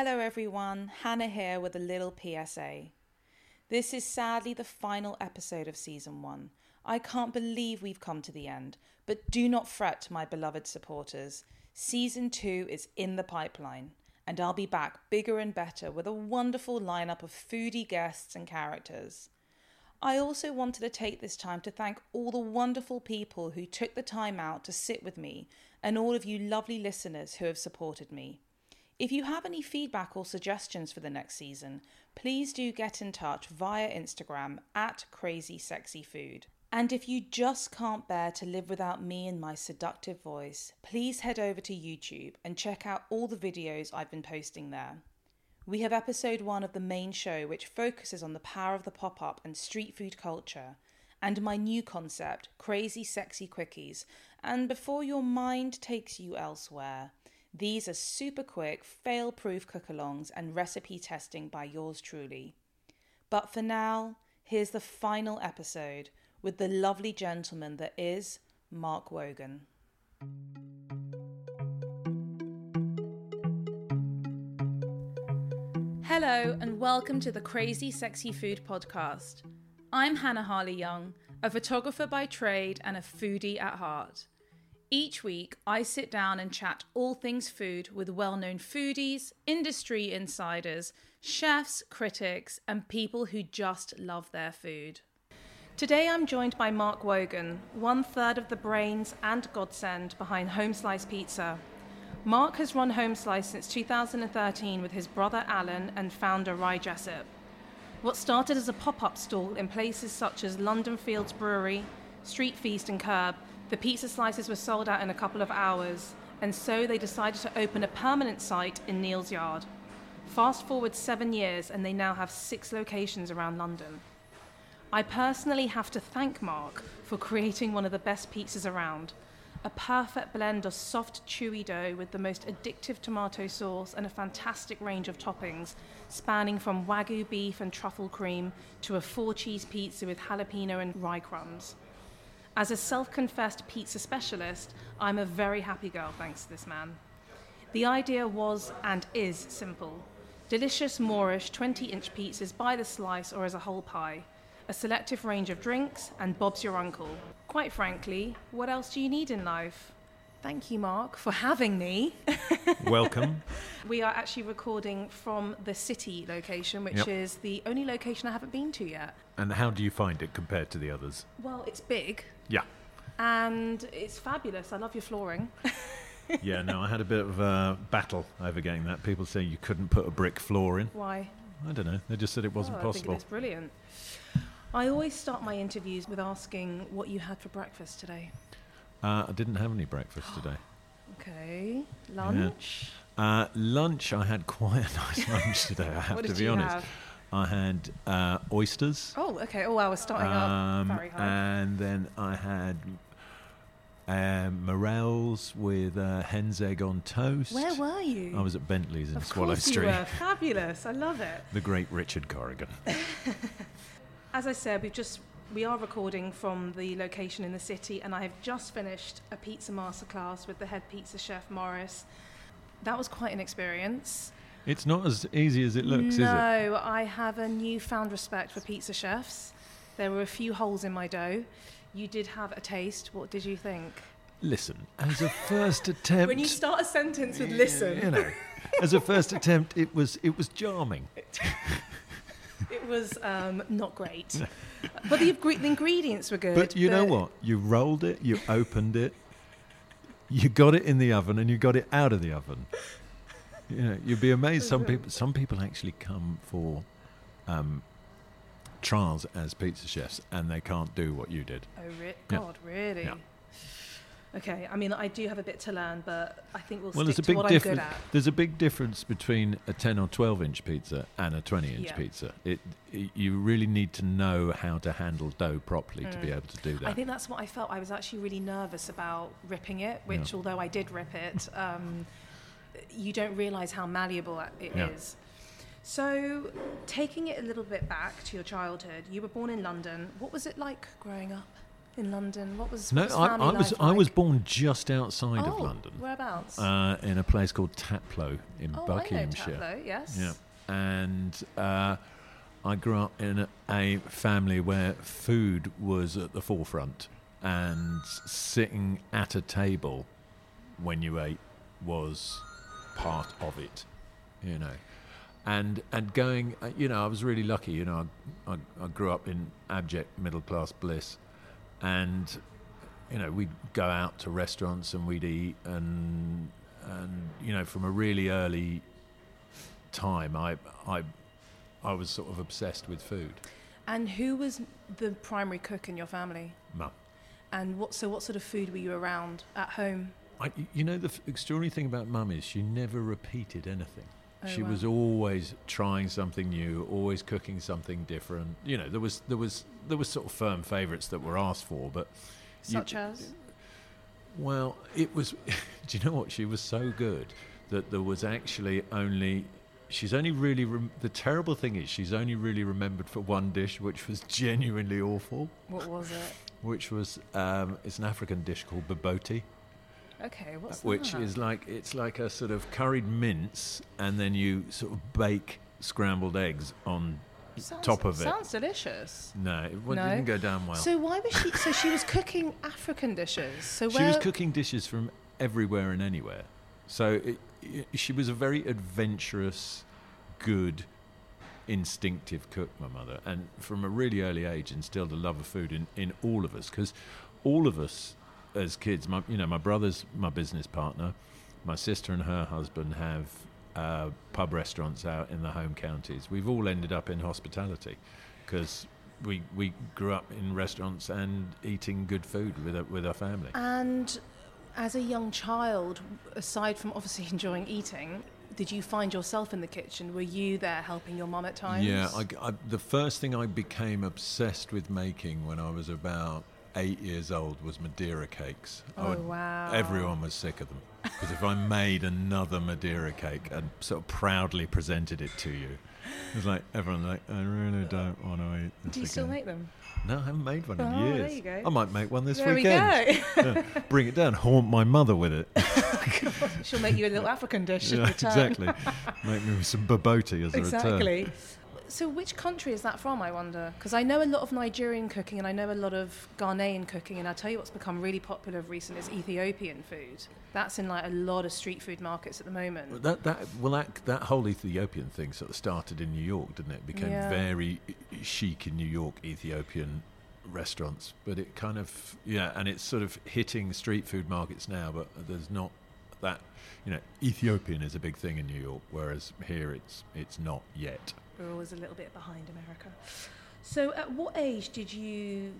Hello, everyone. Hannah here with a little PSA. This is sadly the final episode of season one. I can't believe we've come to the end, but do not fret, my beloved supporters. Season two is in the pipeline, and I'll be back bigger and better with a wonderful lineup of foodie guests and characters. I also wanted to take this time to thank all the wonderful people who took the time out to sit with me and all of you lovely listeners who have supported me. If you have any feedback or suggestions for the next season, please do get in touch via Instagram at Crazy Sexy Food. And if you just can't bear to live without me and my seductive voice, please head over to YouTube and check out all the videos I've been posting there. We have episode one of the main show, which focuses on the power of the pop up and street food culture, and my new concept, Crazy Sexy Quickies. And before your mind takes you elsewhere, these are super quick, fail proof cook alongs and recipe testing by yours truly. But for now, here's the final episode with the lovely gentleman that is Mark Wogan. Hello, and welcome to the Crazy Sexy Food Podcast. I'm Hannah Harley Young, a photographer by trade and a foodie at heart. Each week, I sit down and chat all things food with well known foodies, industry insiders, chefs, critics, and people who just love their food. Today, I'm joined by Mark Wogan, one third of the brains and godsend behind Home Slice Pizza. Mark has run Home Slice since 2013 with his brother Alan and founder Ry Jessup. What started as a pop up stall in places such as London Fields Brewery, Street Feast, and Curb, the pizza slices were sold out in a couple of hours, and so they decided to open a permanent site in Neal's Yard. Fast forward seven years, and they now have six locations around London. I personally have to thank Mark for creating one of the best pizzas around. A perfect blend of soft, chewy dough with the most addictive tomato sauce and a fantastic range of toppings, spanning from wagyu beef and truffle cream to a four cheese pizza with jalapeno and rye crumbs. As a self confessed pizza specialist, I'm a very happy girl thanks to this man. The idea was and is simple delicious moreish 20 inch pizzas by the slice or as a whole pie a selective range of drinks, and Bob's your uncle. Quite frankly, what else do you need in life? Thank you, Mark, for having me. Welcome. we are actually recording from the city location, which Yep. is the only location I haven't been to yet. and how do you find it compared to the others? Well, it's big Yeah. and it's fabulous. I love your flooring. Yeah, no, I had a bit of a battle over getting that. People say you couldn't put a brick floor in. Why? I don't know. They just said it wasn't Oh, I possible. think it's brilliant. I always start my interviews with asking what you had for breakfast today. Uh, I didn't have any breakfast today. Okay, lunch. Uh, lunch, I had quite a nice lunch today, I have what to did be you honest. have? I had uh, oysters. Oh, okay. Oh, I was starting um, up very high. and then I had um, morels with uh, hen's egg on toast. Where were you? I was at Bentley's in of Swallow course Street. You were. Fabulous. I love it. The great Richard Corrigan. As I said, we've just we are recording from the location in the city, and I have just finished a pizza masterclass with the head pizza chef Morris. That was quite an experience. It's not as easy as it looks, is it? no, I have a newfound respect for pizza chefs. There were a few holes in my dough. You did have a taste. What did you think? Listen, as a first attempt, When you start a sentence with "listen," you know, as a first attempt, it was it was charming. it was um, not great, but the, the ingredients were good. But you know what? You rolled it, you opened it, you got it in the oven, and you got it out of the oven. You know, you'd be amazed. Some people, some people actually come for um, trials as pizza chefs, and they can't do what you did. Oh, re- Yeah. God, really? Yeah. Okay, I mean, I do have a bit to learn, but I think we'll Well, there's a stick to big what I'm good difference. at. There's a big difference between a 10 or 12 inch pizza and a 20 inch Yeah. pizza. It, it you really need to know how to handle dough properly to be able to do that. I think that's what I felt. I was actually really nervous about ripping it, which, Yeah. although I did rip it, um, you don't realise how malleable it is. Yeah. So, taking it a little bit back to your childhood, you were born in London. What was it like growing up in London? What was No, what I, I was life I was born just outside oh, of London, Whereabouts? uh, in a place called Taplow in oh, Buckinghamshire. Taplow, yes. Yeah, and uh, I grew up in a, a family where food was at the forefront, and sitting at a table when you ate was part of it, you know. And and going, uh, you know, I was really lucky. You know, I, I, I grew up in abject middle class bliss, and you know, we'd go out to restaurants and we'd eat, and and you know, from a really early time, I I I was sort of obsessed with food. And who was the primary cook in your family? Mum. And what? So, what sort of food were you around at home? I, you know, the f- extraordinary thing about Mum is she never repeated anything. Oh, she wow. was always trying something new, always cooking something different. You know, there was there was there was sort of firm favourites that were asked for, but you- Such as? Well, it was. do you know what? She was so good that there was actually only. She's only really. Rem- the terrible thing is, she's only really remembered for one dish, which was genuinely awful. What was it? Which was, um, it's an African dish called bobotie, Okay, what's which that? is like it's like a sort of curried mince, and then you sort of bake scrambled eggs on Sounds- top of it. Sounds delicious. No, it No? didn't go down well. So why was she? So she was cooking African dishes. So she was cooking dishes from everywhere and anywhere. So it, it, she was a very adventurous, good, instinctive cook, my mother, and from a really early age instilled a love of food in, in all of us because all of us as kids, my, you know, my brother's my business partner, my sister and her husband have uh, pub restaurants out in the home counties. We've all ended up in hospitality because we we grew up in restaurants and eating good food with our, with our family. And as a young child, aside from obviously enjoying eating, did you find yourself in the kitchen? Were you there helping your mum at times? Yeah, I, I- the first thing I became obsessed with making when I was about eight years old was Madeira cakes. Oh, would- wow. Everyone was sick of them because if I made another Madeira cake and sort of proudly presented it to you, it was like everyone like I really don't want to eat this Do you still make them? No, I haven't made one in Oh, there years. you go. I might make one this there weekend. we go. Yeah, bring it down, haunt my mother with it. She'll make you a little African dish in Yeah, exactly. Make me with some bobotie as a return. Exactly. So, which country is that from? I wonder, because I know a lot of Nigerian cooking and I know a lot of Ghanaian cooking, and I tell you what's become really popular of recent is Ethiopian food. That's in like a lot of street food markets at the moment. Well, That that well that that whole Ethiopian thing sort of started in New York, didn't it? Became Yeah. very chic in New York, Ethiopian restaurants. But it kind of yeah, and it's sort of hitting street food markets now. But there's not that you know Ethiopian is a big thing in New York, whereas here it's it's not yet. We're always a little bit behind America. So, at what age did you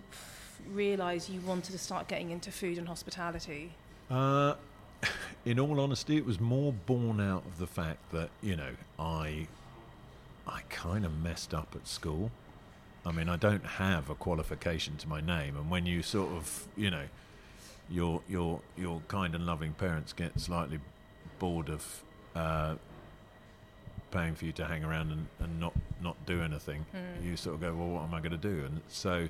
realise you wanted to start getting into food and hospitality? Uh, in all honesty, it was more born out of the fact that you know I, I kind of messed up at school. I mean, I don't have a qualification to my name, and when you sort of, you know, your your your kind and loving parents get slightly bored of uh, paying for you to hang around and, and not not do anything, Mm. you sort of go, well, what am I going to do? And so,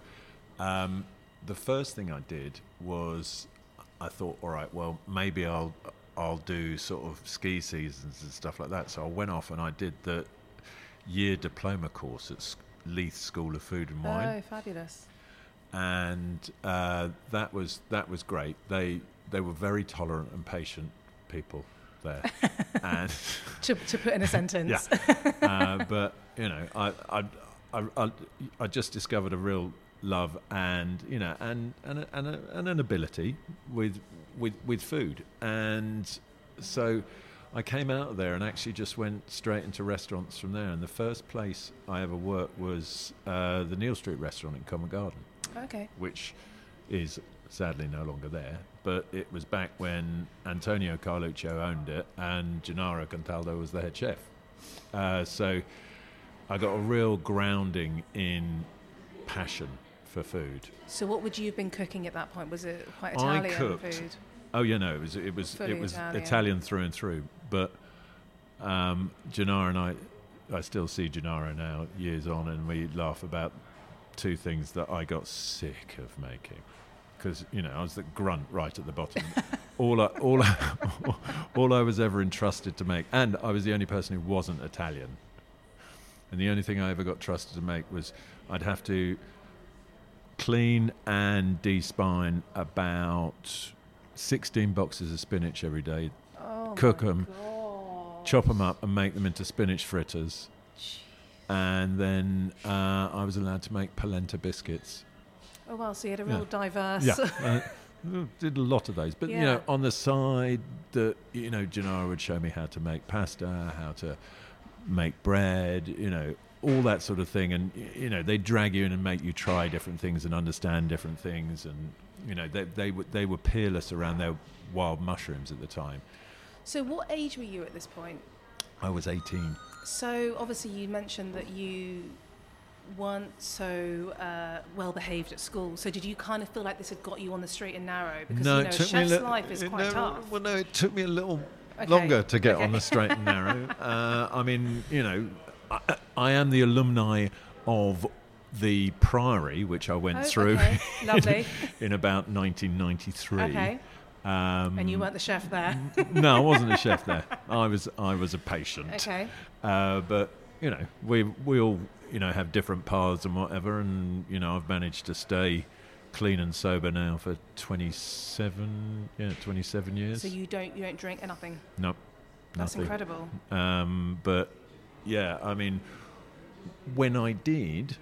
um, the first thing I did was I thought, all right, well, maybe I'll I'll do sort of ski seasons and stuff like that. So I went off and I did the year diploma course at Leith School of Food and Wine, Oh, fabulous. and uh, that was that was great. They they were very tolerant and patient people there, and To, to put in a sentence. uh, but you know, I, I, I, I, I just discovered a real love and you know and and a, and, a, and an ability with with with food, and so I came out of there and actually just went straight into restaurants from there. And the first place I ever worked was uh, the Neal Street restaurant in Covent Garden Okay. which is sadly no longer there. But it was back when Antonio Carluccio owned it and Gennaro Contaldo was the head chef. Uh, so I got a real grounding in passion for food. So, what would you have been cooking at that point? Was it quite I Italian cooked. food? Oh yeah, no, it was it was Fully it was Italian. Italian. through and through. But um, Gennaro and I, I still see Gennaro now, years on, and we laugh about two things that I got sick of making. Because you know I was the grunt right at the bottom. all I, all I, all I was ever entrusted to make, and I was the only person who wasn't Italian. And the only thing I ever got trusted to make was I'd have to clean and despine about 16 boxes of spinach every day, Oh Cook them, God. chop them up and make them into spinach fritters. And then uh, I was allowed to make polenta biscuits. Oh well, so you had a Yeah. real diverse. Yeah, uh, did a lot of those. But you know, on the side, that you know, Gennaro would show me how to make pasta, how to make bread, you know, all that sort of thing. And you know, they drag you in and make you try different things and understand different things. And you know, they they were they were peerless around their wild mushrooms at the time. So what age were you at this point? I was eighteen. So obviously you mentioned that you weren't so uh, well behaved at school. So did you kind of feel like this had got you on the straight and narrow? Because you know, a chef's li- life is quite no, tough. Well, no, it took me a little Okay, longer to get on the straight and narrow. uh, I mean, you know, I, I am the alumni of the Priory, which I went Oh, through okay. Lovely. in about 1993. okay. Um, And you weren't the chef there. no, I wasn't a chef there. I was I was a patient. okay. Uh, but you know, we we all you know have different paths and whatever, and you know, I've managed to stay clean and sober now for 27 yeah 27 years. So you don't you don't drink nothing. nope, That's nothing. incredible. Um, but yeah, I mean, when I did,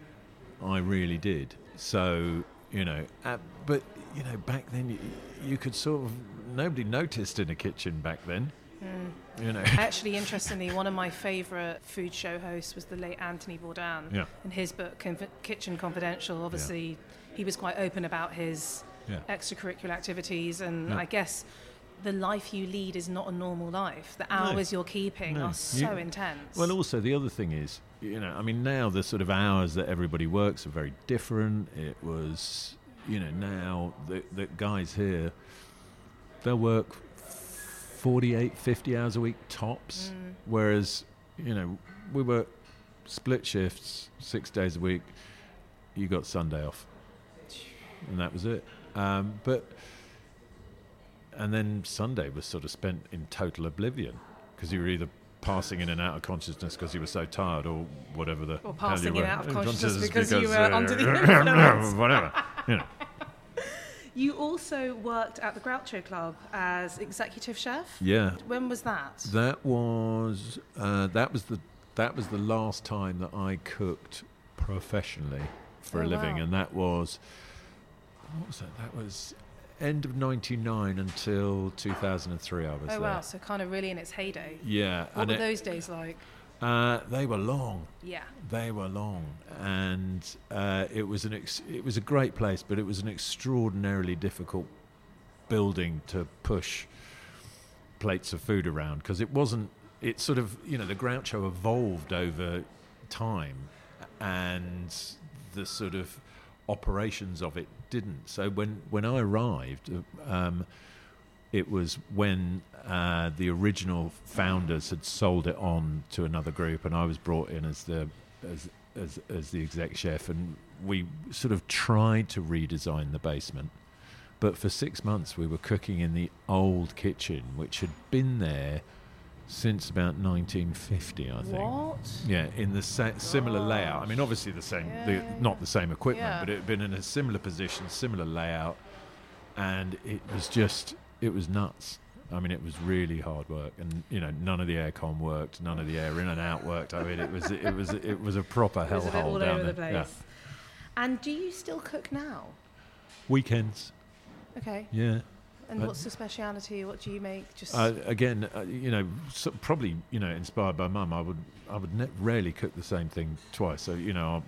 I really did. So you know, uh, but you know, back then you, you could sort of nobody noticed in a kitchen back then. Mm. You know, Actually, interestingly, one of my favourite food show hosts was the late Anthony Bourdain. yeah, In his book, Conf- Kitchen Confidential, obviously, he was quite open about his yeah. extracurricular activities, and Yeah. I guess the life you lead is not a normal life. The No. hours you're keeping No. are so You- intense. Well, also the other thing is, you know, I mean, now the sort of hours that everybody works are very different. It was, you know, now the, the guys here, they'll work 48, 50 hours a week tops, Mm. whereas, you know, we were split shifts, six days a week. You got Sunday off, and that was it. Um, but and then Sunday was sort of spent in total oblivion because you were either passing in and out of consciousness because you were so tired or whatever the Or passing in out of consciousness consciousness because you were uh, under the influence. whatever you know You also worked at the Groucho Club as executive chef. yeah When was that? that was uh, that was the that was the last time that I cooked professionally for a Oh, living wow. and that was what was that that was end of 99 until 2003 I was oh there wow, so kind of really in its heyday. yeah What were it- those days like? Uh, they were long Yeah. They were long, and uh, it was an ex- it was a great place, but it was an extraordinarily difficult building to push plates of food around because it wasn't. It sort of you know the Groucho evolved over time, and the sort of operations of it didn't. So when when I arrived. Um, it was when uh, the original founders had sold it on to another group, and I was brought in as the as as, as the exec chef, and we sort of tried to redesign the basement. But for six months, we were cooking in the old kitchen, which had been there since about 1950, I think. What? Yeah, in the sa- similar layout. I mean, obviously the same, Yeah, the, yeah, yeah. not the same equipment, but it had been in a similar position, similar layout, and it was just, it was nuts. I mean, it was really hard work, and you know, none of the aircon worked, none of the air in and out worked. I mean, it was, it was, it was a proper It was a bit hellhole down over the there. place. And do you still cook now? Weekends, Okay. yeah. And Uh, what's the speciality? What do you make? Just Uh, again, uh, you know, so probably you know, inspired by mum, I would I would ne- rarely cook the same thing twice. So you know, I'll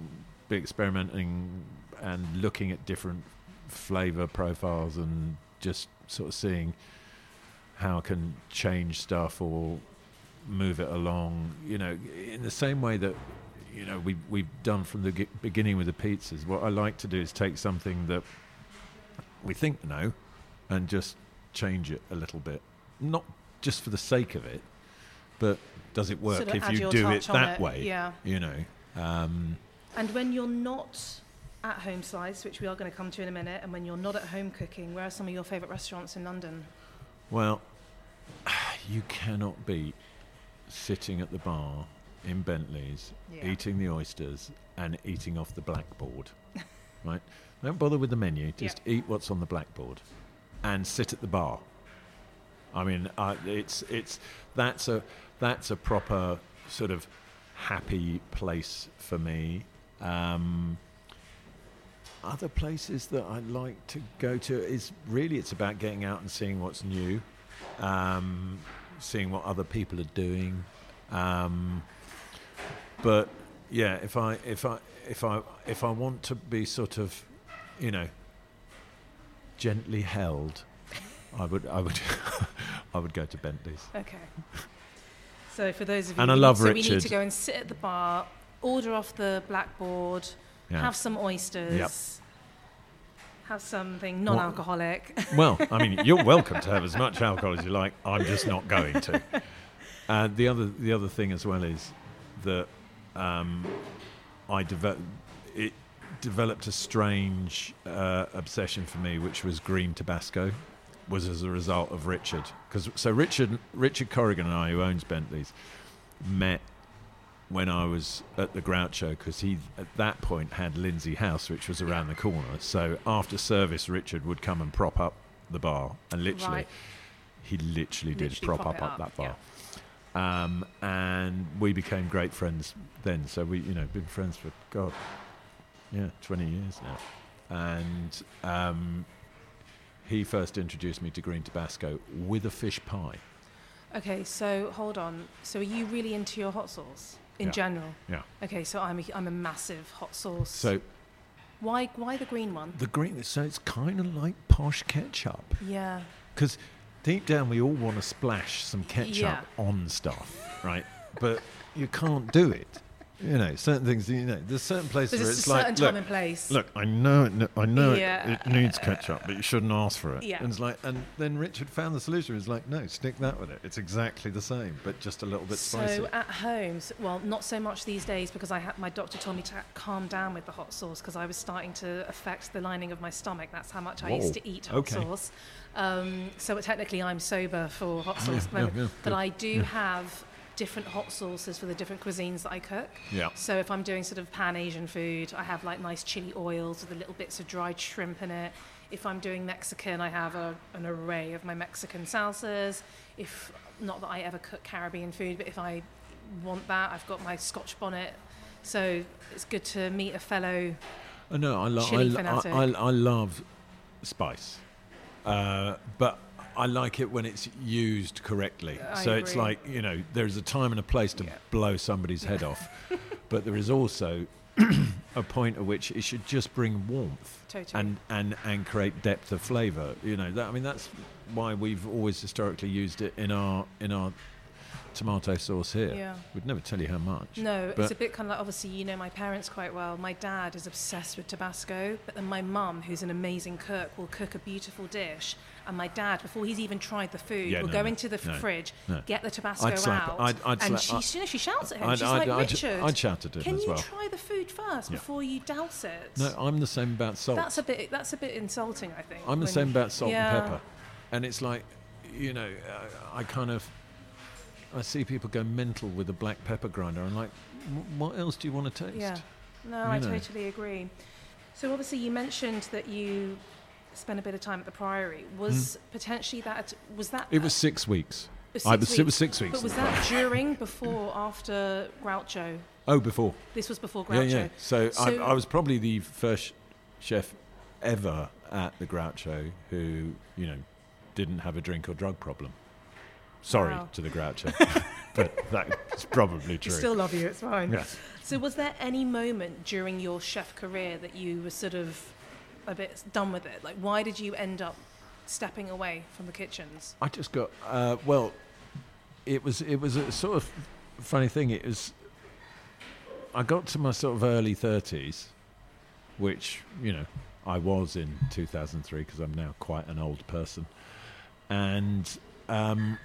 be experimenting and looking at different flavor profiles and just sort of seeing how I can change stuff or move it along. You know, in the same way that you know we we've done from the beginning with the pizzas. What I like to do is take something that we think we know and just change it a little bit. Not just for the sake of it, but does it work Sort of if you do it that it, way? yeah. You know. Um, And when you're not at home slice, which we are going to come to in a minute, and when you're not at home cooking, where are some of your favourite restaurants in London? Well, you cannot beat sitting at the bar in Bentley's, Yeah. eating the oysters and eating off the blackboard. right? Don't bother with the menu. Just eat what's on the blackboard, and sit at the bar. I mean, uh, it's it's that's a that's a proper sort of happy place for me. Um, other places that I like to go to is really it's about getting out and seeing what's new, um, seeing what other people are doing. Um, but yeah, if I if I if I if I want to be sort of, you know, gently held, I would I would I would go to Bentley's. Okay. So for those of you, And I love so we need to go and sit at the bar, order off the blackboard, Yeah. have some oysters, have something non-alcoholic. Well, I mean, you're welcome to have as much alcohol as you like. I'm just not going to. And the other, the other thing as well is that um, I developed it developed a strange uh, obsession for me, which was green Tabasco. Was as a result of Richard, because so Richard Richard Corrigan and I, who owns Bentley's, met when I was at the Groucho because he at that point had Lindsay House, which was around the corner. So after service, Richard would come and prop up the bar, and literally, Right. he literally did prop, prop up, up that bar. Um, and we became great friends then. So we, you know, been friends for God, yeah, twenty years now. And um, he first introduced me to green Tabasco with a fish pie. Okay, so hold on. So are you really into your hot sauce in Yeah. general? Yeah. Okay, so I'm a, I'm a massive hot sauce. So why why the green one? the green, so it's kind of like posh ketchup. Yeah. Because deep down, we all want to splash some ketchup Yeah. on stuff, right? But you can't do it. You know, certain things. You know, there's certain places There's where a it's certain like, time look, and place. look, I know it. I know Yeah. it, it needs ketchup, but you shouldn't ask for it. Yeah. And it's like, and then Richard found the solution. He's like, no, stick that with it. It's exactly the same, but just a little bit spicy. So at home, well, not so much these days because I had my doctor told me to calm down with the hot sauce because I was starting to affect the lining of my stomach. That's how much I used to eat hot okay. sauce. Um, so technically, I'm sober for hot sauce. yeah, moment, yeah, but I do have different hot sauces for the different cuisines that I cook. yeah. So if I'm doing sort of pan Asian food, I have like nice chili oils with the little bits of dried shrimp in it. If I'm doing Mexican, I have a, an array of my Mexican salsas. If not that I ever cook Caribbean food, but if I want that, I've got my Scotch bonnet. So it's good to meet a fellow. I know. I, lo- I, lo- I. I, I love spice, uh, but I like it when it's used correctly. I so it's like you know, there's a time and a place to Yeah. blow somebody's head off, but there is also a point at which it should just bring warmth Totally. and and and create depth of flavour. You know, that, I mean that's why we've always historically used it in our in our tomato sauce here. Yeah. We'd never tell you how much. No, it's a bit kind of like obviously you know my parents quite well. My dad is obsessed with Tabasco, but then my mum, who's an amazing cook, will cook a beautiful dish, and my dad, before he's even tried the food, Yeah, will no, go no, into the no, fridge, get the Tabasco out, I'd- I'd and she, you know, she shouts at him. I'd, She's I'd, like, Richard, I'd shout at him can as you try the food first Yeah. before you douse it? No, I'm the same about salt. that's a bit. That's a bit insulting, I think. I'm the same about salt yeah. and pepper. And it's like, you know, uh, I kind of, I see people go mental with a black pepper grinder. I'm like, "Wh- what else do you want to taste? Yeah. No, You I know. totally agree. So obviously you mentioned that you spent a bit of time at the Priory. Was potentially that was that. It was six weeks. uh, I six was, weeks? it was six weeks. But was that during, before, after Groucho? oh, before. This was before Groucho. yeah. So, I, So- I was probably the first chef ever at the Groucho who, you know, didn't have a drink or drug problem. Sorry Wow. to the Groucho, but that's probably We true. still love you. It's fine. yeah. So was there any moment during your chef career that you were sort of a bit done with it? Like, why did you end up stepping away from the kitchens? I just got uh, well. It was it was a sort of funny thing. It was. I got to my sort of early thirties, which you know I was in two thousand three because I'm now quite an old person, and um,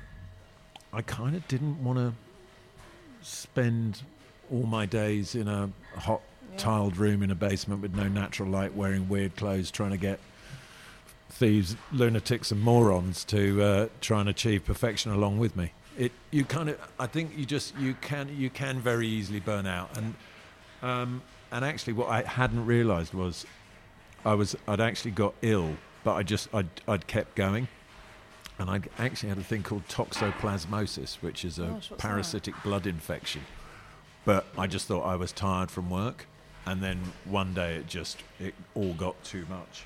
I kind of didn't want to spend all my days in a hot Yeah. tiled room in a basement with no natural light, wearing weird clothes, trying to get thieves, lunatics, and morons to uh, try and achieve perfection along with me. It you kind of I think you just you can you can very easily burn out and um, and actually what I hadn't realised was I was I'd actually got ill, but I just I'd, I'd kept going. And I actually had a thing called toxoplasmosis, which is a Gosh, parasitic blood infection. But I just thought I was tired from work, and then one day it just it all got too much,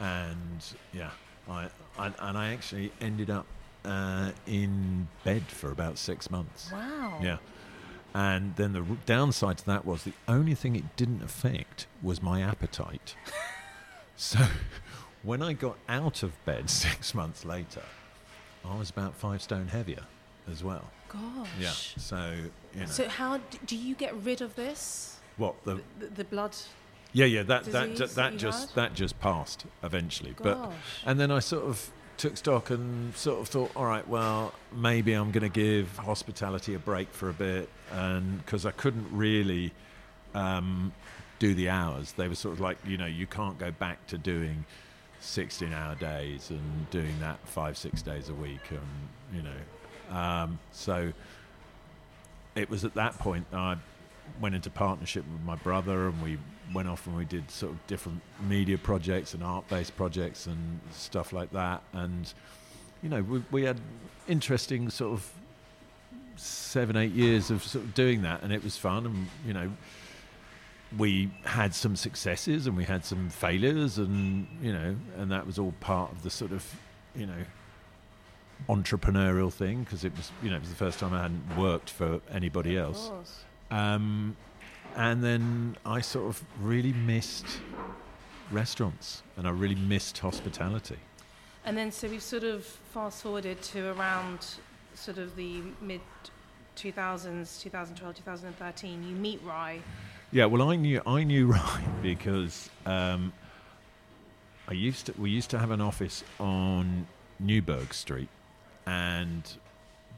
and yeah, I, I and I actually ended up uh, in bed for about six months. Wow. Yeah. And then the downside to that was the only thing it didn't affect was my appetite. so when I got out of bed six months later, I was about five stone heavier as well. Gosh. Yeah. So, you know. So how d- do you get rid of this? What the The, the blood. Yeah, yeah, that that that, that just had? that just passed eventually. But and then I sort of took stock and sort of thought, all right, well, maybe I'm going to give hospitality a break for a bit, and because I couldn't really um, do the hours, they were sort of like, you know, you can't go back to doing 16-hour days and doing that five, six days a week, and you know, um, so it was at that point that I went into partnership with my brother, and we went off and we did sort of different media projects and art-based projects and stuff like that. And you know, we, we had interesting sort of seven, eight years of sort of doing that, and it was fun. And you know, we had some successes and we had some failures, and you know, and that was all part of the sort of you know entrepreneurial thing because it was you know it was the first time I hadn't worked for anybody Of else. course. Um, and then I sort of really missed restaurants and I really missed hospitality. And then so we've sort of fast forwarded to around sort of the mid 2000s, 2012, 2013. You meet Ry. Yeah, well, I knew I knew Ryan because um, I used to we used to have an office on Newburgh Street, and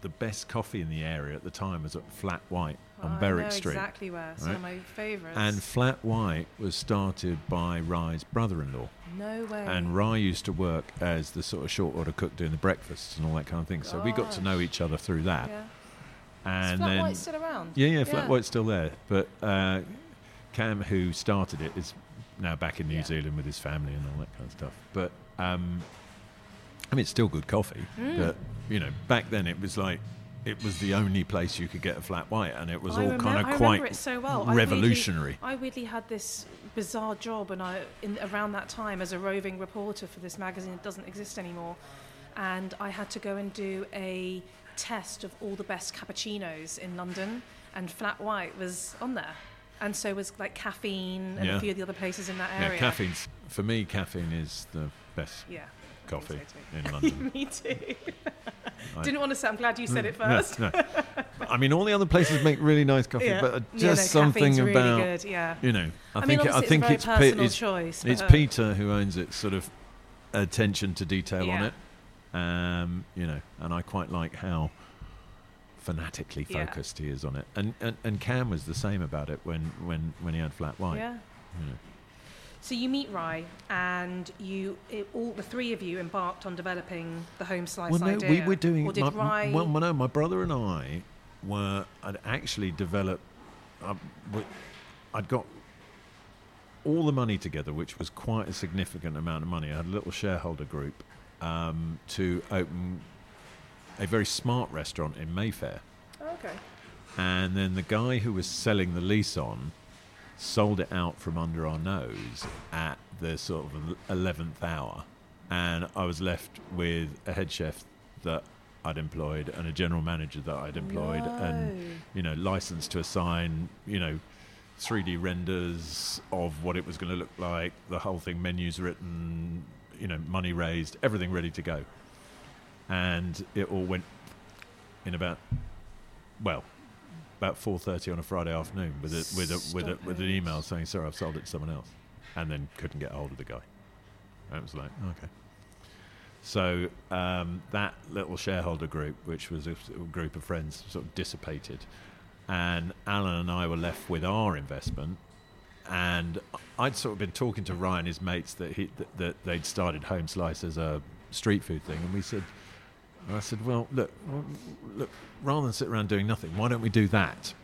the best coffee in the area at the time was at Flat White on Oh, Berwick Street. exactly where. It's one right? of my favourites. And Flat White was started by Ry's brother-in-law. no way. And Ry used to work as the sort of short order cook doing the breakfasts and all that kind of thing. So we got to know each other through that. yeah. And Is Flat then White still around? yeah, yeah, Flat Yeah. White's still there. But uh, Cam, who started it, is now back in New Yeah. Zealand with his family and all that kind of stuff. But um, I mean, it's still good coffee. Mm. But you know, back then it was like it was the only place you could get a flat white, and it was I all remem- kind of remember quite it so well. I weirdly- revolutionary. I weirdly had this bizarre job, and I in around that time as a roving reporter for this magazine that doesn't exist anymore, and I had to go and do a test of all the best cappuccinos in London, and Flat White was on there, and so was like Kaffeine and Yeah. a few of the other places in that area. Yeah, Kaffeine's for me. Kaffeine is the best Yeah. Coffee in London. Me too. I- Didn't want to say. I'm glad you said it first. No, I mean, all the other places make really nice coffee, Yeah. but uh, Yeah, just no, something Kaffeine's about really good. Yeah. you know. I, I, mean, think it, I obviously think it's it's very Pe- personal it's, choice. it's Peter who owns it. Sort of attention to detail on it, um, you know, and I quite like how fanatically focused he is on it. And, and and Cam was the same about it when when when he had flat white. Yeah. you know. So you meet Ry, and you it, all the three of you embarked on developing the home slice Well, no, idea. we were doing. Or did my, Ry? Well, no, my brother and I were. I'd actually developed. Uh, I'd got all the money together, which was quite a significant amount of money. I had a little shareholder group um, to open a very smart restaurant in Mayfair, okay. and then the guy who was selling the lease on sold it out from under our nose at the sort of eleventh hour, and I was left with a head chef that I'd employed and a general manager that I'd employed, and you know, license to assign, you know, 3D renders of what it was going to look like, the whole thing, menus written, you know, money raised, everything ready to go, and it all went in about, well, about 4:30 on a Friday afternoon with a, with a, with a, with an email saying, "Sorry, I've sold it to someone else," and then couldn't get a hold of the guy. And it was like, okay. So um, that little shareholder group, which was a group of friends, sort of dissipated, and Alan and I were left with our investment, and I'd sort of been talking to Ryan, his mates, that he that, that they'd started Home Slice as a street food thing, and we said, and I said, well, look, look, rather than sit around doing nothing, why don't we do that?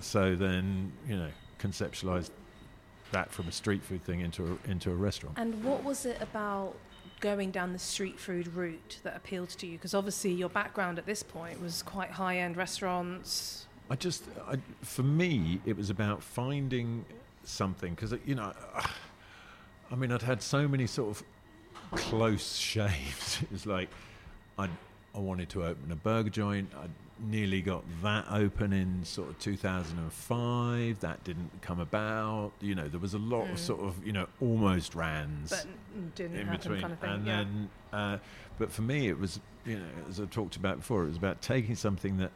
So then, you know, conceptualize that from a street food thing into a, into a restaurant. And what was it about going down the street food route that appealed to you? Because obviously your background at this point was quite high end restaurants. I just, I, for me, it was about finding something because you know, I mean, I'd had so many sort of close shaves. It was like I, I wanted to open a burger joint. I nearly got that open in sort of 2005. That didn't come about. You know, there was a lot of Mm. sort of you know almost rans But didn't in between, kind of thing. and yeah. then, uh, but for me, it was you know, as I talked about before, it was about taking something that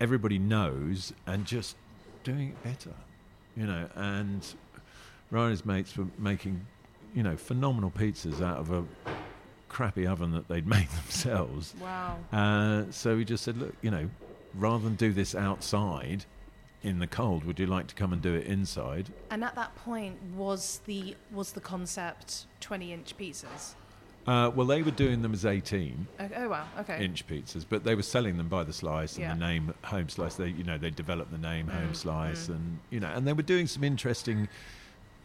everybody knows and just doing it better, you know. And Ryan's mates were making, you know, phenomenal pizzas out of a crappy oven that they'd made themselves. wow. Uh, so we just said, look, you know, rather than do this outside in the cold, would you like to come and do it inside? And at that point, was the was the concept twenty inch pizzas? Uh, well, they were doing them as 18 Oh, oh wow. Okay. inch pizzas, but they were selling them by the slice and Yeah. the name Home Slice. They, you know, they developed the name Home Mm, Slice, mm. and you know, and they were doing some interesting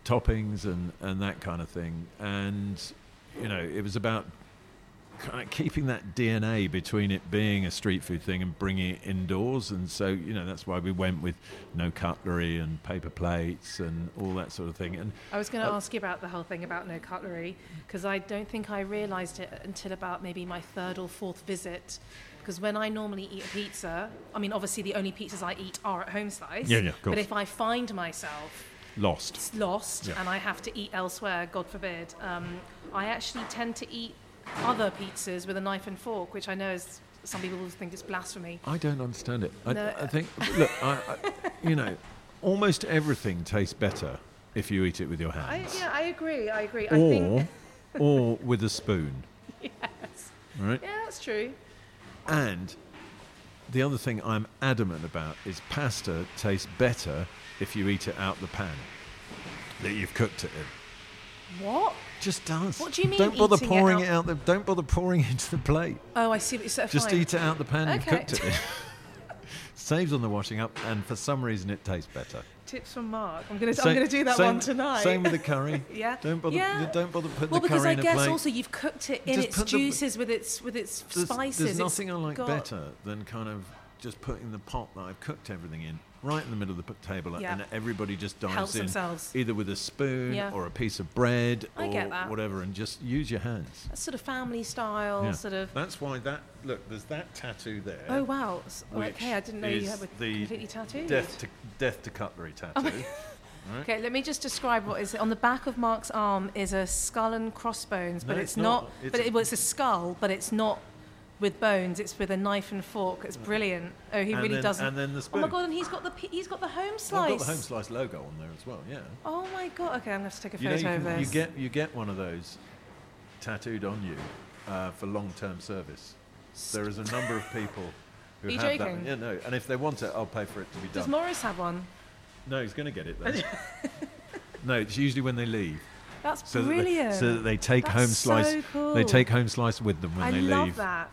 toppings and and that kind of thing. And you know, it was about kind of keeping that DNA between it being a street food thing and bringing it indoors. And so, you know, that's why we went with no cutlery and paper plates and all that sort of thing. And I was going to Uh, ask you about the whole thing about no cutlery because I don't think I realised it until about maybe my third or fourth visit. Because when I normally eat a pizza, I mean, obviously the only pizzas I eat are at home slice. Yeah, yeah, of course. But if I find myself lost. lost Yeah. and I have to eat elsewhere, God forbid, um, I actually tend to eat other pizzas with a knife and fork, which I know is some people will think it's blasphemy. I don't understand it. I, No. I think, look, I, I, you know, almost everything tastes better if you eat it with your I, hands, yeah, I agree. I agree. I or think or with a spoon. yes. Right. Yeah, that's true. And the other thing I'm adamant about is pasta tastes better if you eat it out the pan that you've cooked it in. What? Just does. What do you mean Don't bother eating it pouring out- it out. the. Don't bother pouring it into the plate. Oh, I see what you're saying. Just eat it out the pan you've cooked it. Saves on the washing up, and for some reason it tastes better. Tips from Mark. I'm gonna I'm gonna do that same- one tonight. Same with the curry. yeah. Don't bother. Yeah. Don't bother putting Well, the because curry I in a guess plate. also you've cooked it in Just its put the- juices with its with its there's, spices. there's It's nothing I like better than kind of just putting the pot that I've cooked everything in right in the middle of the table, Yeah. and everybody just dives Helps in themselves. either with a spoon Yeah. or a piece of bread I or get that. whatever, and just use your hands. That's sort of family style, Yeah. sort of. That's why that look. There's that tattoo there. Oh wow! S- oh, okay, I didn't know you had were the completely tattooed. Death to death to cutlery tattoo. Oh Right? Okay, let me just describe what is on the back of Mark's arm is a skull and crossbones, but No, it's, it's not. not. It's but it, well, it's a skull, but it's not with bones. It's with a knife and fork. It's brilliant. Oh, he and really then, doesn't. And then the oh my god! And he's got the he's got the home slice. I've slice. got the home slice logo on there as well. Yeah. Oh my god! Okay, I'm gonna have to take a You know, photo you, of can- you get you get one of those tattooed on you uh, for long-term service. There is a number of people who have joking? that. Yeah, no. And if they want it, I'll pay for it to be done. Does. Morris have one? no, he's going to get it though. no, it's usually when they leave. That's So that, they, brilliant. so that they take That's home so slice. They take home slice with them when I they love leave. that.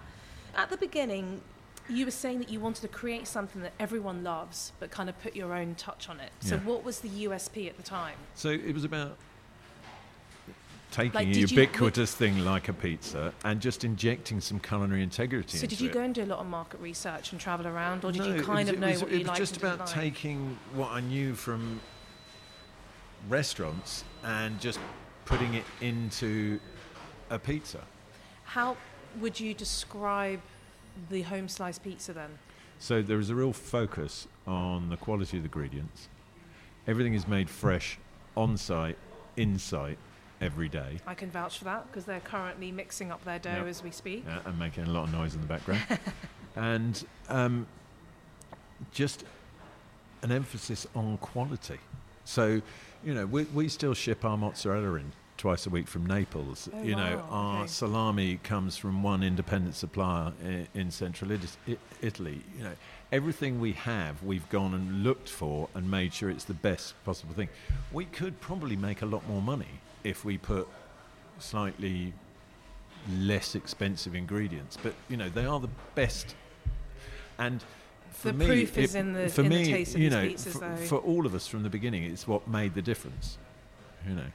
At the beginning, you were saying that you wanted to create something that everyone loves, but kind of put your own touch on it. So, Yeah. what was the USP at the time? So it was about taking Like, a did you- ubiquitous thing like a pizza and just injecting some culinary integrity So, did you it. go and do a lot of market research and travel around, or did No, you kind was- of know it was, what it you was liked just and didn't about like? taking what I knew from restaurants and just putting it into a pizza. How would you describe the home slice pizza then? So there is a real focus on the quality of the ingredients. Everything is made fresh, on site, in site, every day, I can vouch for that because they're currently mixing up their dough Yep. as we speak. uh, and making a lot of noise in the background. and um, just an emphasis on quality. So, you know, we, we still ship our mozzarella in twice a week from Naples. Oh, you know, our okay. salami comes from one independent supplier in, in central Italy. Italy. You know, everything we have, we've gone and looked for and made sure it's the best possible thing. We could probably make a lot more money if we put slightly less expensive ingredients, but you know, they are the best. And for The me, proof is in the- for in the me, taste of you know, pizzas, for, for all of us from the beginning, it's what made the difference. You know.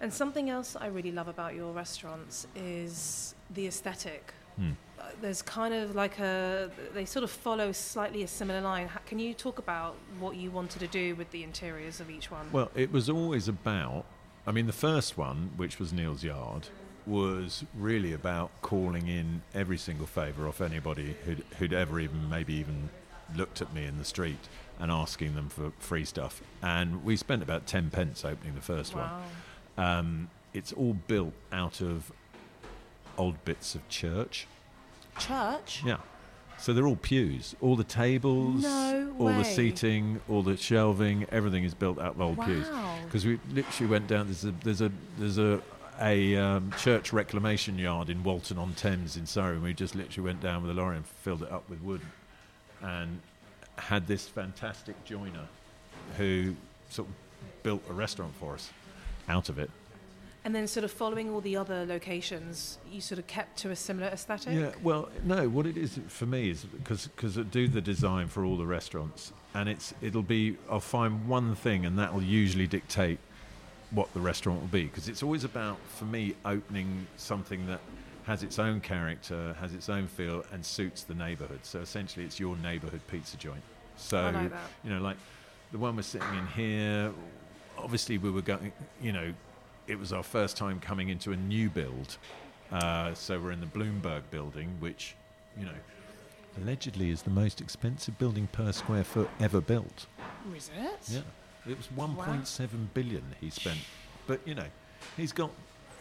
And something else I really love about your restaurants is the aesthetic. Hmm. Uh, There's kind of like a, they sort of follow slightly a similar line. Can you talk about what you wanted to do with the interiors of each one? Well, it was always about. I mean, the first one, which was Neal's Yard, was really about calling in every single favour off anybody who'd, who'd ever even, maybe even looked at me in the street and asking them for free stuff. And we spent about 10 pence opening the first wow. one. Um, it's all built out of old bits of church. Church? Yeah. So they're all pews. All the tables, No all the seating, all the shelving, everything is built out of old pews because we literally went down. There's a there's a there's a a um, church reclamation yard in Walton on Thames in Surrey. And we just literally went down with a lorry and filled it up with wood, and had this fantastic joiner who sort of built a restaurant for us out of it. And then sort of following all the other locations, you sort of kept to a similar aesthetic? Yeah, well, no. What it is for me is because because I do the design for all the restaurants, and it's it'll be I'll find one thing, and that will usually dictate what the restaurant will be. Because it's always about for me opening something that has its own character, has its own feel, and suits the neighbourhood. So essentially, it's your neighbourhood pizza joint. So that. you know, like the one we're sitting in here. Obviously, we were going. You know, it was our first time coming into a new build. Uh, so we're in the Bloomberg building, which, you know, allegedly is the most expensive building per square foot ever built. Is it? Yeah, it was 1.7 billion he spent, but you know, he's got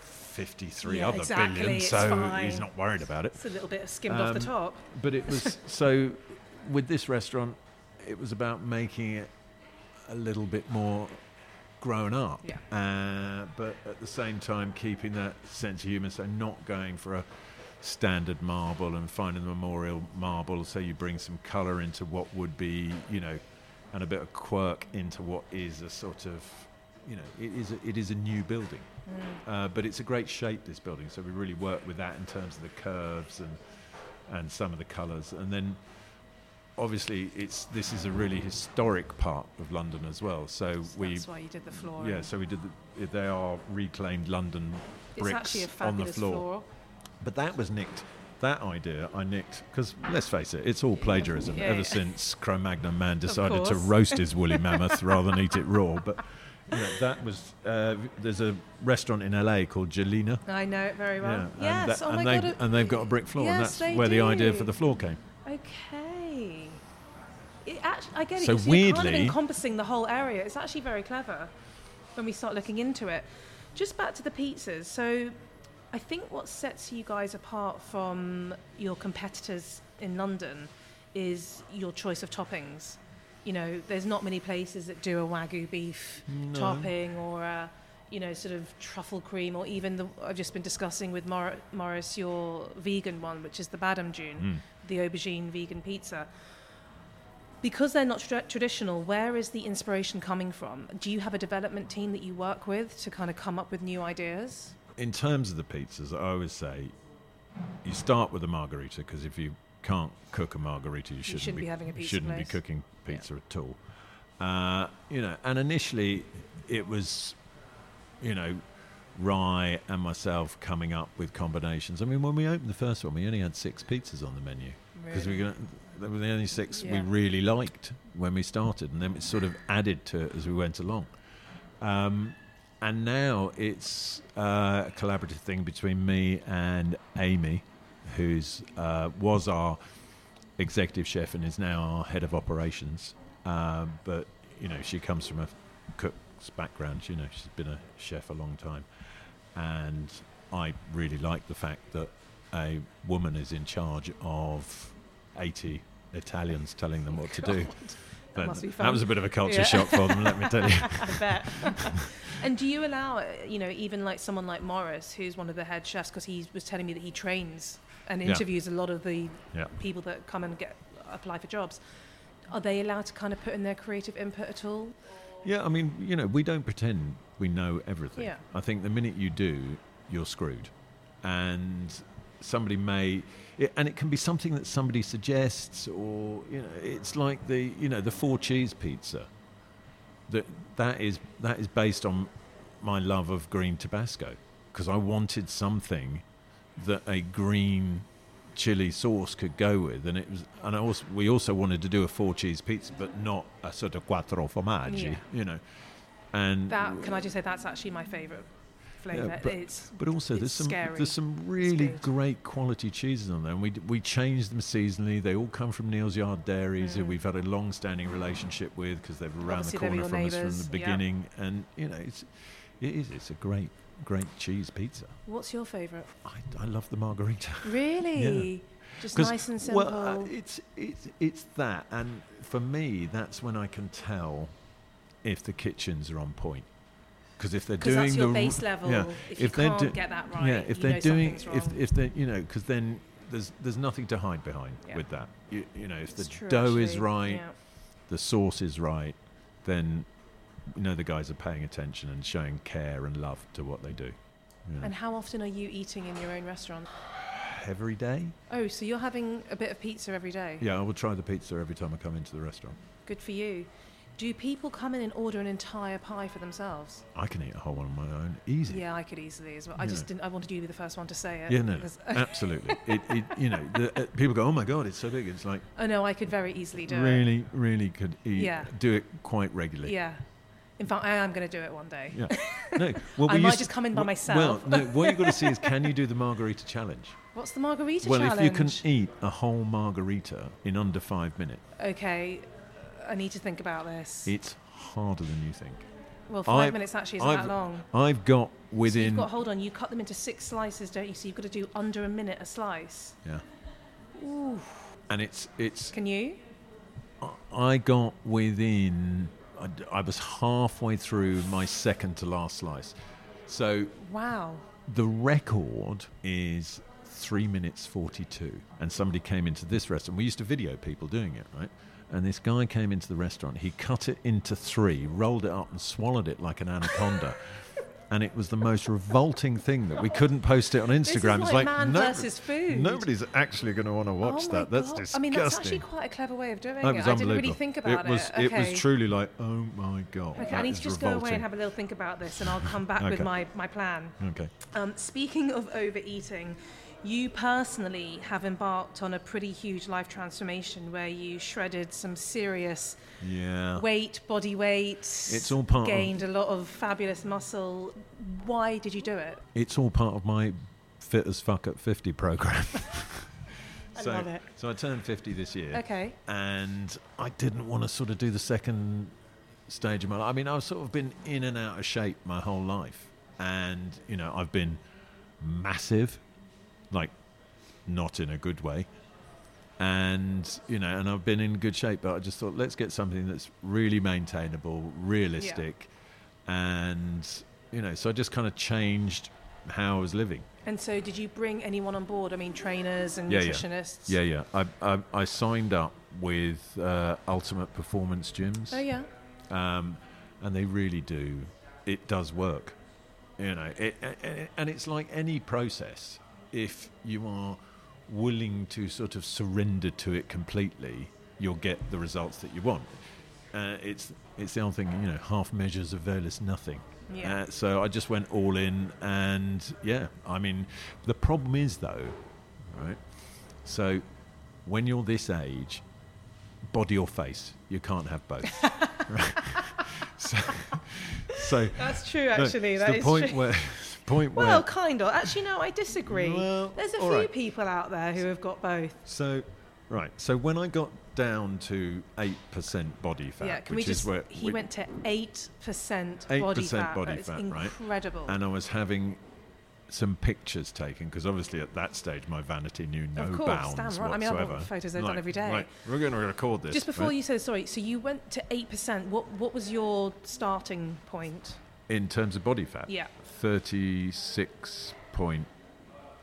53 Yeah, other exactly, billion, so fine. he's not worried about it. It's a little bit skimmed off the Um, top. But it was so with this restaurant, it was about making it a little bit more grown up. Yeah. Uh, but at the same time, keeping that sense of humour. So not going for a standard marble and finding the memorial marble. So you bring some colour into what would be, you know, and a bit of quirk into what is a sort of, you know, it is a, it is a new building. Uh, but it's a great shape, this building. So we really work with that in terms of the curves and and some of the colours. And then, obviously, it's this is a really historic part of London as well. So we, That's why you did the floor. yeah, so we did. The, they are reclaimed London it's bricks actually a on the fabulous floor. floor. But that was nicked. That idea I nicked because let's face it, it's all plagiarism. Yeah, ever yeah. since Cro-Magnon man decided to roast his woolly mammoth rather than eat it raw. But you know, that was. Uh, there's a restaurant in LA called Gjelina. I know it very well. Yeah, yes. and, that- oh and my they've, god. and they've got a brick floor, and Yes, that's they where the idea for the floor came. Okay. It act- I get it. So you're kind of weirdly- encompassing the whole area. It's actually very clever when we start looking into it. Just back to the pizzas. So, I think what sets you guys apart from your competitors in London is your choice of toppings. You know, there's not many places that do a wagyu beef No. topping or a, you know, sort of truffle cream, or even the I've just been discussing with Mor- Morris your vegan one, which is the Badam June Mm. the aubergine vegan pizza. Because they're not tra- traditional, where is the inspiration coming from? Do you have a development team that you work with to kind of come up with new ideas? In terms of the pizzas, I always say you start with a margarita because if you can't cook a margarita, you shouldn't, shouldn't be having a pizza shouldn't place. be cooking Yeah. pizza at all. Uh, you know, and initially it was, you know, Ry and myself coming up with combinations. I mean, when we opened the first one, we only had six pizzas on the menu because we got, they were the only six we really liked when we started, and then it sort of added to it as we went along. Um, and now it's uh, a collaborative thing between me and Amy, who's uh, was our executive chef and is now our head of operations. Um, but you know, she comes from a cook's background. You know, she's been a chef a long time, and I really like the fact that a woman is in charge of eighty Italians telling them what to do. That must be fun. That was a bit of a culture Yeah. shock for them, let me tell you. I bet. and do you allow, uh, you know, even like someone like Morris, who's one of the head chefs, because he was telling me that he trains and Yeah. interviews a lot of the Yeah. people that come and get apply for jobs. Are they allowed to kind of put in their creative input at all? Yeah, I mean, you know, we don't pretend we know everything. Yeah. I think the minute you do, you're screwed. And somebody may, it, and it can be something that somebody suggests, or you know, it's like the you know the four cheese pizza. That that is that is based on my love of green Tabasco because I wanted something that a green chili sauce could go with, and it was, and I also we also wanted to do a four cheese pizza, but not a sort of quattro formaggi, Yeah. you know, and That can I just say that's actually my favourite flavour. Yeah, but- it's but also there's some scary. there's some really great quality cheeses on there, and we we change them seasonally. They all come from Neal's Yard Dairies, who Mm. we've had a long-standing relationship with because they're around Obviously the corner from us from the yeah. beginning, and you know it's it is it's a great great cheese pizza. What's your favourite? I, I love the margarita. Really? Just 'Cause, nice and simple. Well, uh, it's it's it's that, and for me, that's when I can tell if the kitchens are on point. Because if they're doing that's your the base level. yeah, If, if can't do- get that right, yeah, if they're doing, if if they, you know, because then there's there's nothing to hide behind Yeah. with that. You, you know, if It's the true, dough is right, Yeah. the sauce is right, then you know the guys are paying attention and showing care and love to what they do. you know. And how often are you eating in your own restaurant? Every day, Oh, so you're having a bit of pizza every day? yeah, I will try the pizza every time I come into the restaurant. Good for you. Do people come in and order an entire pie for themselves? I can eat a whole one on my own, easy. Yeah, I could easily as well. I just didn't. I wanted you to be the first one to say it. Yeah, no, absolutely. it, it, you know, the, uh, people go, "Oh my god, it's so big." It's like oh no, I could very easily do it. really, really could eat, Yeah. do it quite regularly. Yeah. In fact, I am going to do it one day. Yeah. No. Well, I might just come in by w- myself. Well, no. What you've got to see is, can you do the margarita challenge? What's the margarita well, challenge? Well, if you can eat a whole margarita in under five minutes, Okay, I need to think about this. it's harder than you think. well, 5 I've- minutes actually isn't I've- that long. I've got So you've got hold on. You cut them into six slices, don't you? So you've got to do under a minute a slice. yeah. Ooh. And it's it's. Can you? I got within. I was halfway through my second to last slice, so Wow. The record is three minutes 42. And somebody came into this restaurant. We used to video people doing it, right? And this guy came into the restaurant. He cut it into three, rolled it up, and swallowed it like an anaconda. and it was the most revolting thing that we couldn't post it on This is Instagram. like, it's like versus food. Nobody's actually going to want to watch oh that. That's God. disgusting. I mean, that's actually quite a clever way of doing it. was I didn't really think about it. it. Was, okay. It was truly like, oh my God. Okay, that I need to just go away and have a little think about this, and I'll come back with my, my plan. Okay. Um, speaking of overeating, you personally have embarked on a pretty huge life transformation where you shredded some serious Yeah. weight, body weight. It's all part of- gained a lot of fabulous muscle. Why did you do it? It's all part of my fit as fuck at 50 program. I so, love it. So I turned 50 this year. Okay. And I didn't want to sort of do the second stage of my life. I mean, I've sort of been in and out of shape my whole life. And, you know, I've been massive, like not in a good way. And, you know, and I've been in good shape, but I just thought, let's get something that's really maintainable, realistic. And, you know, so I just kind of changed how I was living. And so, did you bring anyone on board? I mean, trainers and Yeah, yeah. nutritionists. Yeah, yeah. I, I, I signed up with uh, Ultimate Performance Gyms. Oh yeah. um, and they really do. It does work, you know. It, it, and it's like any process. If you are willing to sort of surrender to it completely, you'll get the results that you want. Uh, it's it's the old thing, you know. Half measures avail us nothing. Yeah. Uh, so I just went all in, and yeah, I mean, the problem is though, right? So when you're this age, body or face, you can't have both. So, so That's true. no, Actually, it's that the point true. where point Well, where kind of. Actually, no, I disagree. Well, There's a few right. people out there who have got both. so right. So when I got down to eight percent body fat, yeah, can which we just? is where he went to eight percent 8% body fat. body fat, right? incredible. and I was having some pictures taken because obviously at that stage my vanity knew no of course, bounds damn right. whatsoever. I mean, I've got photos I've done every day. like, we're going to record this. Just before right? you said sorry, so you went to eight percent. What what was your starting point? in terms of body fat, Yeah, thirty-six point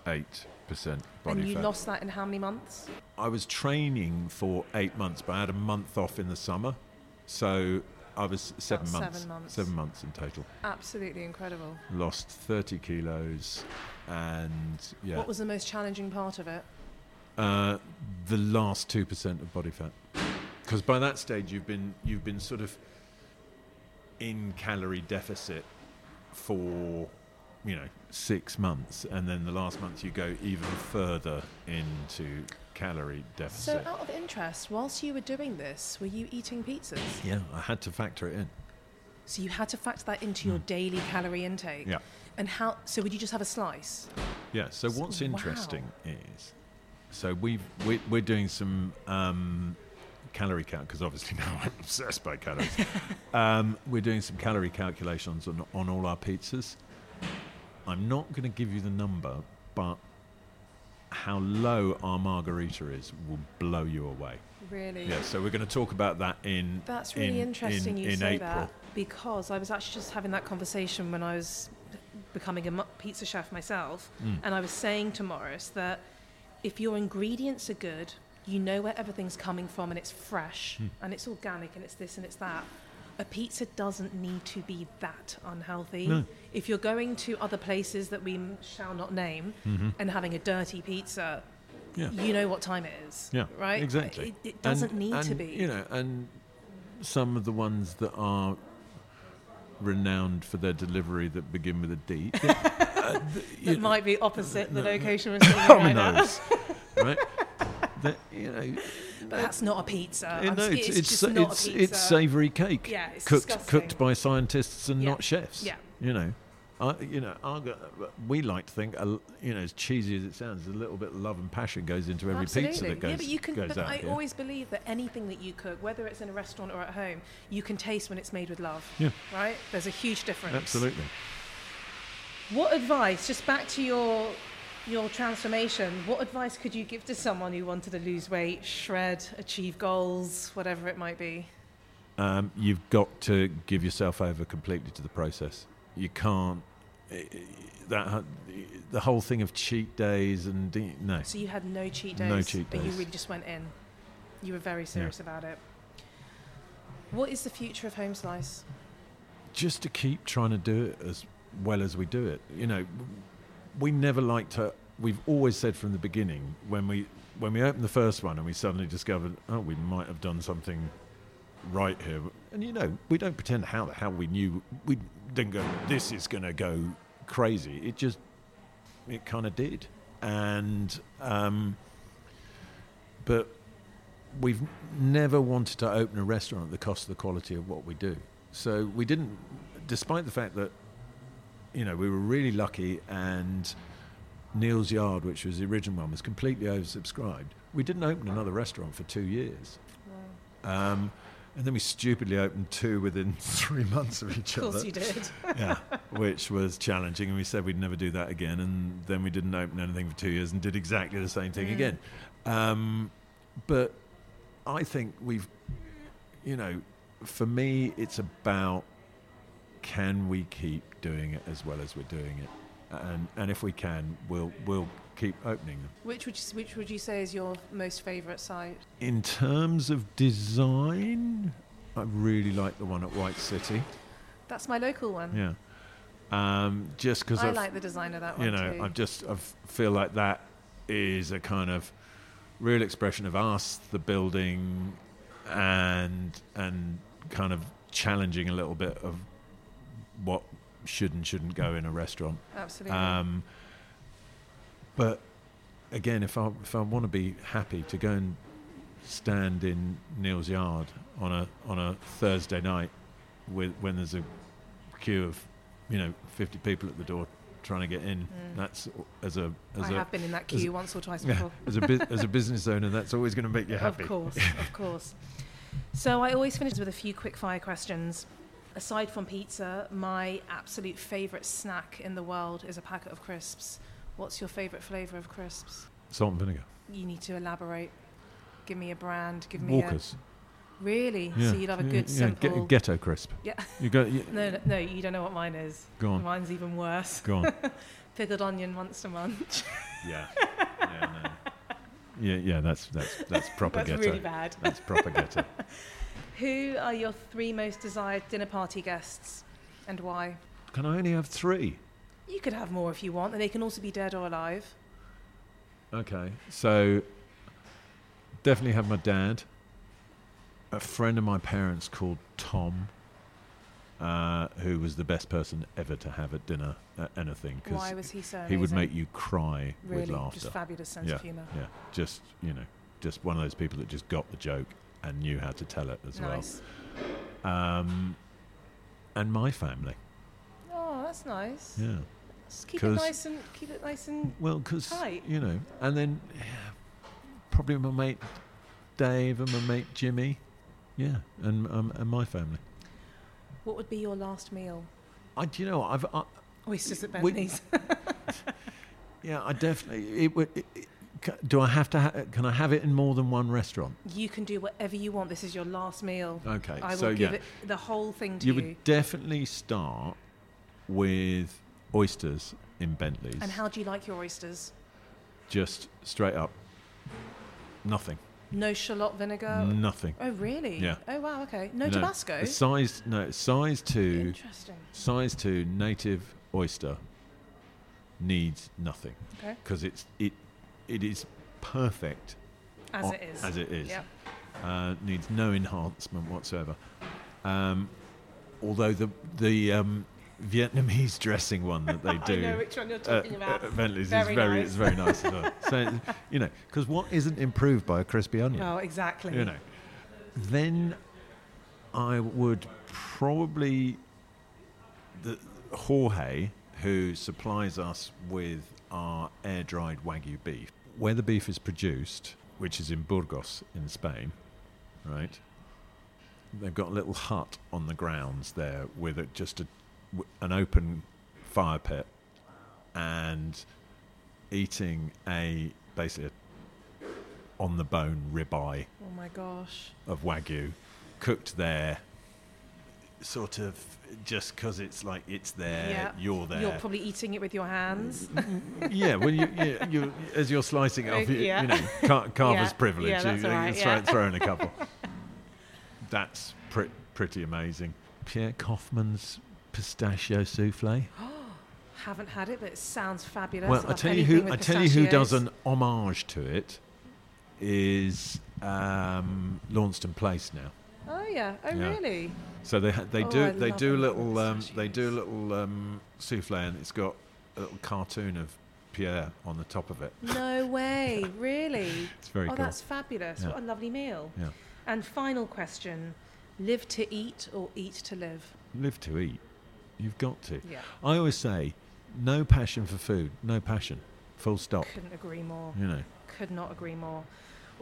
eight percent body and you fat. lost that in how many months? I was training for eight months, but I had a month off in the summer, so I was seven About months. seven months. Seven months in total. Absolutely incredible. Lost thirty kilos, and yeah, What was the most challenging part of it? uh, the last two percent of body fat. Because by that stage you've been you've been sort of in calorie deficit for you know six months, and then the last month you go even further into calorie deficit. So, out of interest, whilst you were doing this, were you eating pizzas? yeah, I had to factor it in. So you had to factor that into your daily calorie intake. Yeah. And how? So would you just have a slice? Yeah. So what's wow. interesting is, so we've we, we're doing some um, calorie count because obviously now I'm obsessed by calories. um, we're doing some calorie calculations on on all our pizzas. I'm not going to give you the number, but how low our margarita is will blow you away. Really? Yeah. So we're going to talk about that in That's really in- interesting in, you in say April. that because I was actually just having that conversation when I was becoming a pizza chef myself, Mm. and I was saying to Morris that if your ingredients are good, you know where everything's coming from, and it's fresh, Mm. and it's organic, and it's this and it's that. A pizza doesn't need to be that unhealthy. No. If you're going to other places that we shall not name Mhm. and having a dirty pizza, Yeah. you know what time it is. Yeah, Right? exactly. It, it doesn't And- need to be. You know, and some of the ones that are renowned for their delivery that begin with a D. uh, th- know, might be opposite the no. location we're sitting in right knows, right? That, you know, But that's not a pizza. Eh, I'm know, it's it's, it's, just not it's, a pizza. it's savoury cake, Yeah, it's cooked disgusting. cooked by scientists and Yeah. not chefs. Yeah. you know. I, you know, we like to think, l- you know, as cheesy as it sounds, a little bit of love and passion goes into every Absolutely. pizza that goes, yeah, but you can. goes But out I here. always believe that anything that you cook, whether it's in a restaurant or at home, you can taste when it's made with love. Yeah. Right? There's a huge difference. Absolutely. What advice? Just back to your your transformation. What advice could you give to someone who wanted to lose weight, shred, achieve goals, whatever it might be? um, you've got to give yourself over completely to the process. You can't. eh, eh, That the whole thing of cheat days and no, So you had no cheat days. No cheat days. But you really just went in. You were very serious about it. What is the future of Home Slice? just to keep trying to do it as well as we do it. You know, we never liked to. We've always said from the beginning when we when we opened the first one and we suddenly discovered, oh, we might have done something right here. And you know, we don't pretend how how we knew. We didn't go. This is going to go crazy. It just it kind of did, and um, but we've never wanted to open a restaurant at the cost of the quality of what we do. So we didn't, despite the fact that, you know, we were really lucky and Neal's Yard, which was the original one, was completely oversubscribed. We didn't open another restaurant for two years. Um, and then we stupidly opened two within three months of each other. Of course other you did. yeah, which was challenging, and we said we'd never do that again. And then we didn't open anything for two years and did exactly the same thing Mm. again. Um, but I think we've, you know, for me, it's about can we keep doing it as well as we're doing it, and and if we can, we'll we'll keep opening them. Which would you, which would you say is your most favourite site? In terms of design, I really like the one at White City. That's my local one. Yeah. Um, just because I I've like the design of that one you know, too. I just I feel like that is a kind of real expression of us, the building, and and kind of challenging a little bit of what should and shouldn't go in a restaurant. Absolutely. Um, but again, if I if I want to be happy to go and stand in Neal's yard on a on a Thursday night with when there's a queue of you know 50 people at the door trying to get in, Mm. that's as a as I a have been in that a- queue once or twice yeah, before. as a bu- as a business owner, that's always going to make you happy. Of course, of course. So I always finish with a few quick fire questions. Aside from pizza, my absolute favourite snack in the world is a packet of crisps. What's your favourite flavour of crisps? Salt and vinegar. You need to elaborate. Give me a brand. Give me Walkers. a. Really? Yeah. So you'd have a good yeah, simple. Ge- ghetto crisp. Yeah. You go. You, no, no, no, you don't know what mine is. go on. Mine's even worse. Go on. Pickled onion monster munch. yeah. Yeah. No. Yeah. Yeah. That's that's that's proper That's ghetto. really bad. That's proper ghetto. Who are your three most desired dinner party guests and why? Can I only have three? You could have more if you want, and they can also be dead or alive. Okay. So definitely have my dad. A friend of my parents called Tom, uh, who was the best person ever to have at dinner at anything Why because was he so he would make you cry really with laughter. just fabulous sense yeah, of humour. yeah. Just you know, just one of those people that just got the joke and knew how to tell it as Nice. well. Um, and my family, Oh, that's nice. yeah. Just keep it nice and keep it nice and Well, because Tight. you know, and then yeah, probably my mate Dave and my mate Jimmy, yeah, and um, and my family. What would be your last meal? I, do you know, I've, I, Oysters at We- Bentley's. yeah, I definitely. It would. It, it, do I have to? Ha- can I have it in more than one restaurant? you can do whatever you want. This is your last meal. Okay, I will so give yeah, it the whole thing to you you. would definitely start with oysters in Bentley's. And how do you like your oysters? Just straight up, nothing, No shallot vinegar. nothing. Oh really? Yeah. Oh wow. Okay. No know, Tabasco. size no size two. Interesting. size 2 native oyster needs nothing Okay. because it's it it is perfect As o- it is. as it is Yep. uh, needs no enhancement whatsoever um, although the the um, Vietnamese dressing one that they do I know which one you're uh, talking about. at Bentley's Very is very nice. it's very nice as well so you know because what isn't improved by a crispy onion Well, exactly. you know. Then I would probably the Jorge, who supplies us with our air dried wagyu beef, where the beef is produced, which is in Burgos in Spain, right? They've got a little hut on the grounds there with a, just a, w- an open fire pit and eating a basically a on the bone ribeye Oh my gosh. of wagyu cooked there sort of just because it's like it's there Yeah. you're there You're probably eating it with your hands. yeah well you, you, you as you're slicing it off you, Yeah. you know car- carver's Yeah. privilege Yeah, that's you, right, throw, yeah. throw in a couple that's pre- pretty amazing Pierre Koffmann's pistachio souffle Oh Haven't had it, but it sounds fabulous. well I'll I tell you who I tell you who does an homage to it is um, Launceston Place now Oh yeah. Oh Yeah. really? So they they Oh, do I they love do a lot of little um, they do little um, souffle and it's got a little cartoon of Pierre on the top of it. No way. Really? It's very oh, cool. that's fabulous. Yeah. What a lovely meal. Yeah, And final question: Live to eat or eat to live? live to eat. You've got to. Yeah. I always say, no passion for food, no passion. Full stop. Couldn't agree more. You know. Could not agree more.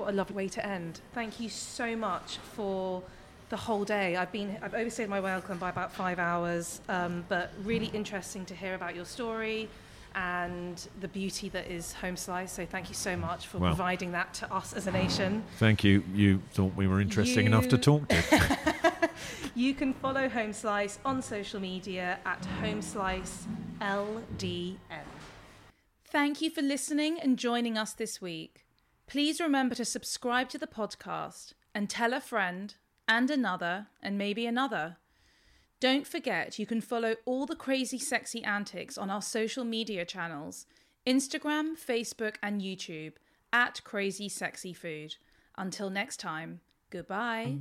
What a lovely way to end. Thank you so much for the whole day. I've been I've overstayed my welcome by about five hours, um, but really interesting to hear about your story and the beauty that is Home Slice. So thank you so much for Well. providing that to us as a nation. Thank you. You thought we were interesting enough to talk to. You can follow Home Slice on social media at Homeslice LDN. Thank you for listening and joining us this week. Please remember to subscribe to the podcast and tell a friend and another and maybe another. Don't forget you can follow all the crazy sexy antics on our social media channels Instagram, Facebook, and YouTube at Crazy Sexy Food. Until next time, goodbye.